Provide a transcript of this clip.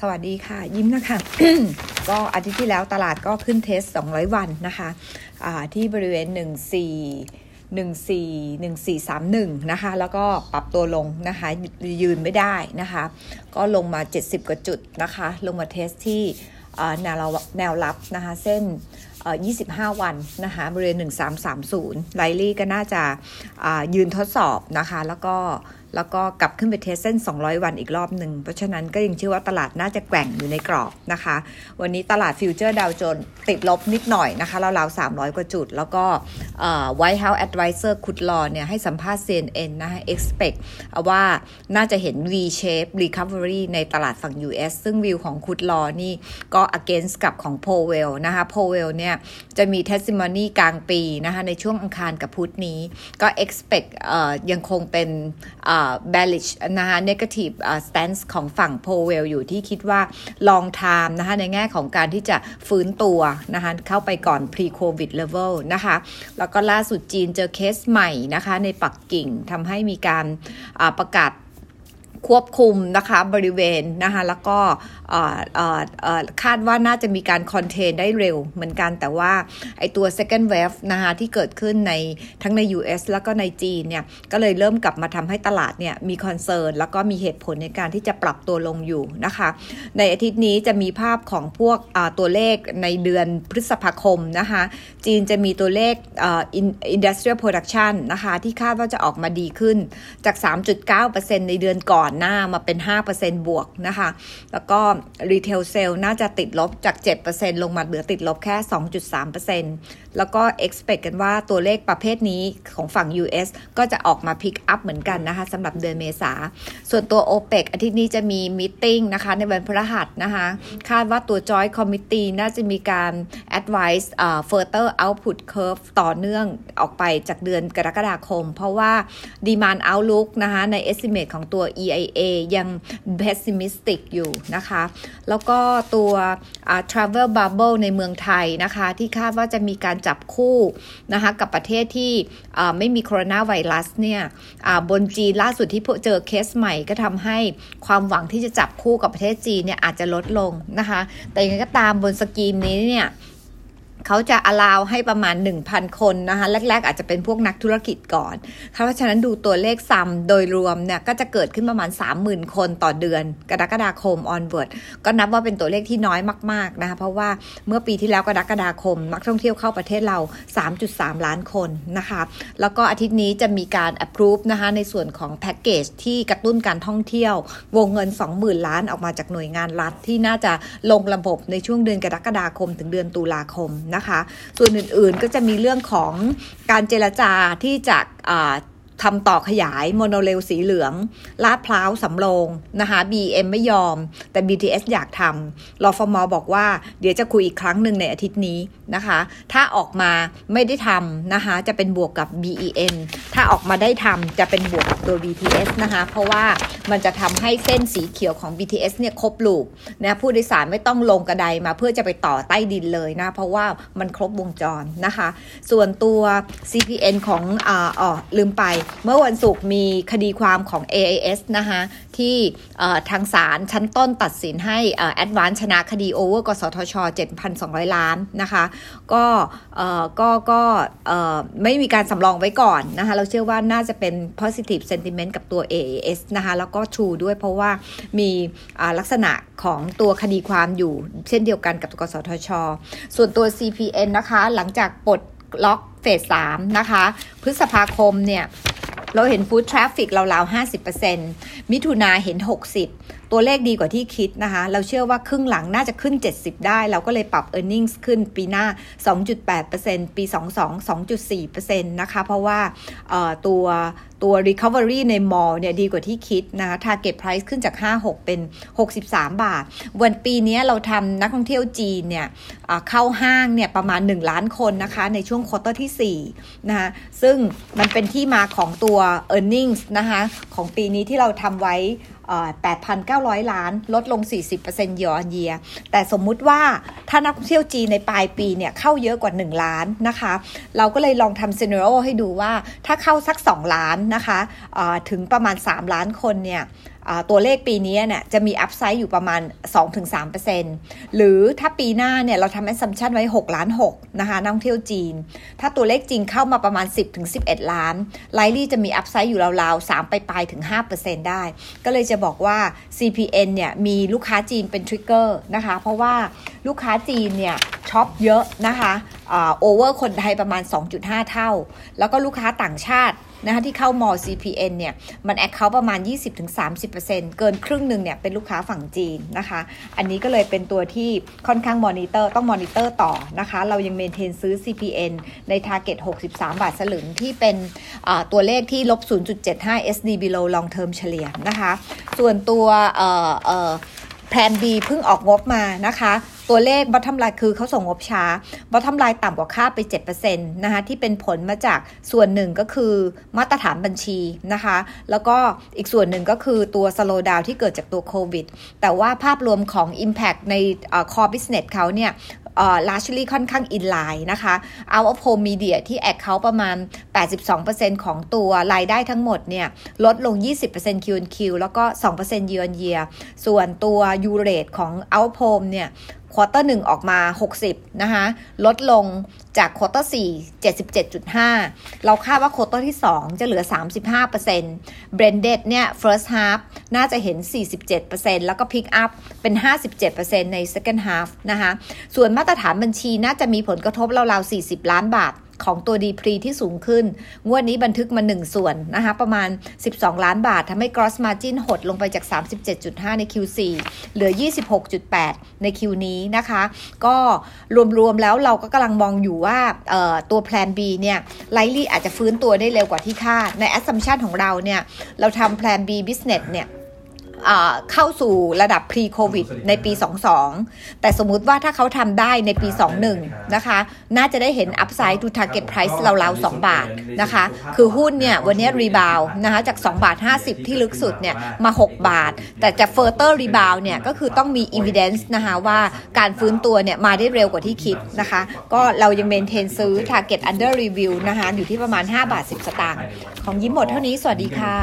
สวัสดีค่ะ ยิ้มนะคะ ก็อาทิตย์ที่แล้วตลาดก็ขึ้นเทส 200 วันนะคะะที่บริเวณ 14 14 1431 นะคะ แล้วก็ปรับตัวลงนะคะ ยืนไม่ได้นะคะ ก็ลงมา 70 กว่าจุดนะคะ ลงมาเทสที่แนวแนวรับนะคะ เส้น 25 วันนะคะ บริเวณ 1330ไลลี่ก็น่าจะยืนทดสอบนะคะ แล้วก็แล้วก็กลับขึ้นไปเทสเส้น 200 วันอีกรอบหนึ่ง เพราะฉะนั้นก็ยังเชื่อว่าตลาดน่าจะแกว่งอยู่ในกรอบนะคะ วันนี้ตลาดฟิวเจอร์ดาวโจนติดลบนิดหน่อยนะคะราวๆ300 กว่าจุด แล้วก็ White House Advisor คุดลอเนี่ยให้สัมภาษณ์ CNN นะคะ expect ว่าน่าจะเห็น V shape recovery ในตลาดฝั่ง US ซึ่งวิวของคุดลอนี่ก็ against กับของ Powell นะคะ Powell เนี่ยจะมี testimony กลางปีนะคะในช่วงอังคารกับพุธนี้ก็ expect ยังคงเป็น bearish นะคะ negative stance ของฝั่งโพเวลอยู่ที่คิดว่า long time นะคะในแง่ของการที่จะฟื้นตัวนะคะเข้าไปก่อน pre covid level นะคะแล้วก็ล่าสุดจีนเจอเคสใหม่นะคะในปักกิ่งทำให้มีการประกาศ ควบคุมนะคะบริเวณนะคะแล้วก็คาดว่าน่าจะมีการ contain ได้เร็วเหมือนกันแต่ว่าไอตัว second wave นะคะที่เกิดขึ้นในทั้งใน US แล้วก็ในจีนเนี่ยก็เลยเริ่มกลับมาทำให้ตลาดเนี่ยมี concern แล้วก็มีเหตุผลในการที่จะปรับตัวลงอยู่นะคะในอาทิตย์นี้จะมีภาพของพวกตัวเลขในเดือนพฤษภาคมนะคะจีนจะมีตัวเลข industrial production นะคะที่คาดว่าจะออกมาดีขึ้นจาก 3.9%ในเดือนก่อนหน้ามาเป็น 5%บวกนะคะ แล้วก็ retail sales น่าจะติดลบจาก 7%ลงมาเหลือติดลบแค่ 2.3% แล้วก็ expect กันว่าตัวเลขประเภทนี้ของฝั่ง US ก็จะออกมา pick up เหมือนกันนะคะสำหรับเดือนเมษา ส่วนตัว OPEC อาทิตย์นี้จะมี meeting นะคะในวันพฤหัสนะคะคาดว่าตัว Joint Committee น่าจะมีการ advise uh, further output curb ต่อเนื่องออกไปจากเดือนกรกฎาคม เพราะว่า demand outlook นะคะใน estimate ของตัว EIA ยัง pessimistic อยู่นะคะ แล้วก็ตัว travel bubble ในเมืองไทยนะคะ ที่คาดว่าจะมีการจับคู่นะคะกับประเทศที่ไม่มีโคโรนาไวรัสเนี่ยบนจีนล่าสุดที่เจอเคสใหม่ก็ทำให้ความหวังที่จะจับคู่กับประเทศจีนเนี่ยอาจจะลดลงนะคะ แต่ยังไงก็ตามบนสกีมนี้เนี่ย เขาจะอลาวให้ประมาณ 1,000 คนนะคะแรก ๆ อาจจะเป็นพวกนักธุรกิจก่อนเพราะฉะนั้นดูตัวเลข sum โดยรวมเนี่ยก็จะเกิดขึ้นประมาณ 30,000 คนต่อเดือน กรกฎาคม onward ก็นับว่าเป็นตัวเลขที่น้อยมากๆนะคะเพราะว่าเมื่อปีที่แล้วกรกฎาคมนักท่องเที่ยวเข้าประเทศเรา 3.3 ล้านคนนะคะแล้วก็อาทิตย์นี้จะมีการ approve นะคะในส่วนของแพ็กเกจที่กระตุ้นการท่องเที่ยว วงเงิน 20,000 ล้านออกมาจากหน่วยงานรัฐที่น่าจะลงระบบในช่วงเดือนกรกฎาคมถึงเดือนตุลาคมนะคะ ส่วนอื่นๆก็จะมีเรื่องของการเจรจาที่จะ ทำต่อขยายโมโนเรลสีเหลือง ลาดพร้าวสำโรงนะคะ BM ไม่ยอม แต่ BTS อยากทำรอฟมอบอกว่าเดี๋ยวจะคุยอีกครั้งหนึ่งในอาทิตย์นี้นะคะ ถ้าออกมาไม่ได้ทำนะคะ จะเป็นบวกกับ BEN ถ้าออกมาได้ทำจะเป็นบวกกับตัว BTS นะคะ เพราะว่ามันจะทำให้เส้นสีเขียวของ BTS เนี่ยครบ loop นะผู้โดยสารไม่ต้องลงกระไดมาเพื่อจะไปต่อใต้ดินเลยนะ เพราะว่ามันครบวงจรนะคะ ส่วนตัว CPN ของอ่าอ๋อลืมไปเมื่อวันศุกร์มีคดีความของ AIS นะคะที่ทางศาลชั้นต้นตัดสินให้ ADVANC ชนะคดี over กสทช 7,200 ล้านนะคะก็ก็ก็ไม่มีการสำรองไว้ก่อนนะคะเราเชื่อว่าน่าจะเป็น positive sentiment กับตัว AIS นะคะแล้วก็ True ด้วยเพราะว่ามีลักษณะของตัวคดีความอยู่ เช่นเดียวกันกับกสทช ส่วนตัว CPN นะคะหลังจากปลดล็อก เฟสสามนะคะ พฤษภาคมเนี่ย เราเห็น foot traffic ราวๆ 50%มิถุนาเห็น 60 ตัวเลขดีกว่าที่คิดนะคะ เราเชื่อว่าครึ่งหลังน่าจะขึ้น 70 ได้ เราก็เลยปรับ e a r n i n g ็ขึ้นปีหน้า 2.8%ปี 22 2.4%นะคะ เพราะว่าตัวตัว recovery ใน mall เนี่ยดีกว่าที่คิดนะคะ target price ขึ้นจาก 56 เป็น 63 บาท วันปีนี้เราทำนักท่องเที่ยวจีนเนี่ยเข้าห้างเนี่ยประมาณ 1 ล้านคนนะคะ ในช่วงควอเตอร์ที่4นะคะซึ่งมันเป็นที่มาของตัว e a r n i n g นะคะของปีนี้ที่เราทำไว้ 8,900 ล้าน ลดลง 40% year on year แต่สมมุติว่าถ้านักท่องเที่ยวจีนในปลายปีเนี่ยเข้าเยอะกว่า 1 ล้านนะคะ เราก็เลยลองทำซีน a r โอให้ดูว่าถ้าเข้าสัก 2 ล้านนะคะถึงประมาณ 3 ล้านคนเนี่ย ตัวเลขปีนี้เนี่ยจะมี upside อยู่ประมาณ 2-3%หรือถ้าปีหน้าเนี่ยเราทำ assumption ไว้ 6 ล้าน6นะคะนักท่องเที่ยวจีน ถ้าตัวเลขจริงเข้ามาประมาณ 10-11 ล้านไลลี่จะมี upside อยู่ราวๆ3ไปปลายถึง 5%ได้ ก็เลยจะบอกว่า CPN เนี่ยมีลูกค้าจีนเป็น trigger นะคะ เพราะว่าลูกค้าจีนเนี่ยช็อปเยอะนะคะ over คนไทยประมาณ 2.5 เท่า แล้วก็ลูกค้าต่างชาติ นะคะที่เข้า mall CPN เนี่ยมัน account ประมาณ 20-30%เกินครึ่งหนึ่งเนี่ยเป็นลูกค้าฝั่งจีนนะคะ อันนี้ก็เลยเป็นตัวที่ค่อนข้างมอนิเตอร์ต้องมอนิเตอร์ต่อนะคะ เรายัง maintain ซื้อ CPN ใน Target 63 บาทสลึงที่เป็นตัวเลขที่ลบ 0.75 SD below long term เฉลี่ยนะคะ ส่วนตัวแพลน B เพิ่งออกงบมานะคะ ตัวเลข bottom line คือเขาส่งงบช้า bottom line ต่ำกว่าคาดไป7%นะคะที่เป็นผลมาจากส่วนหนึ่งก็คือมาตรฐานบัญชีนะคะ แล้วก็อีกส่วนหนึ่งก็คือตัว slowdown ที่เกิดจากตัวโควิด แต่ว่าภาพรวมของ Impact ใน core business เขาเนี่ย largely ค่อนข้าง in line นะคะ out of home media ที่แอคเขาประมาณ 82%ของตัวรายได้ทั้งหมดเนี่ย ลดลง 20% Q&Q แล้วก็ 2% year on year ส่วนตัว U rate ของ out of home เนี่ย quarter หนึ่งออกมา 60 นะคะ ลดลงจาก quarter สี่77.5 เราคาดว่า quarter ที่ 2 จะเหลือ 35% blended เนี่ย first half น่าจะเห็น 47%แล้วก็ pick up เป็น 57%ใน second half นะคะ ส่วนมาตรฐานบัญชีน่าจะมีผลกระทบราวๆ40 ล้านบาท ของตัวดีพรีที่สูงขึ้น งวดนี้บันทึกมา 1 ส่วนนะคะ ประมาณ 12 ล้านบาททำให้ gross margin หดลงไปจาก 37.5 ใน Q4 เหลือ 26.8 ใน Q นี้นะคะ ก็รวมๆแล้วเราก็กำลังมองอยู่ว่าตัวแพลน B เนี่ยไลลี่อาจจะฟื้นตัวได้เร็วกว่าที่คาด ใน assumption ของเราเนี่ย เราทำแพลน B business เนี่ย เข้าสู่ระดับ pre covid ในปี 22 แต่สมมุติว่าถ้าเขาทำได้ในปี 21 นะคะ น่าจะได้เห็น upside to target price ราวๆ 2 บาทนะคะ คือหุ้นเนี่ยวันนี้รีบาวนะคะจาก 2 บาท 50 ที่ลึกสุดเนี่ยมา 6 บาท แต่จะ further rebound เนี่ยก็คือต้องมี evidence นะคะว่าการฟื้นตัวเนี่ยมาได้เร็วกว่าที่คิดนะคะ ก็เรายัง maintain ซื้อ target under review นะคะอยู่ที่ประมาณ 5 บาท 10 สตางค์ของยิ้มหมดเท่านี้ สวัสดีค่ะ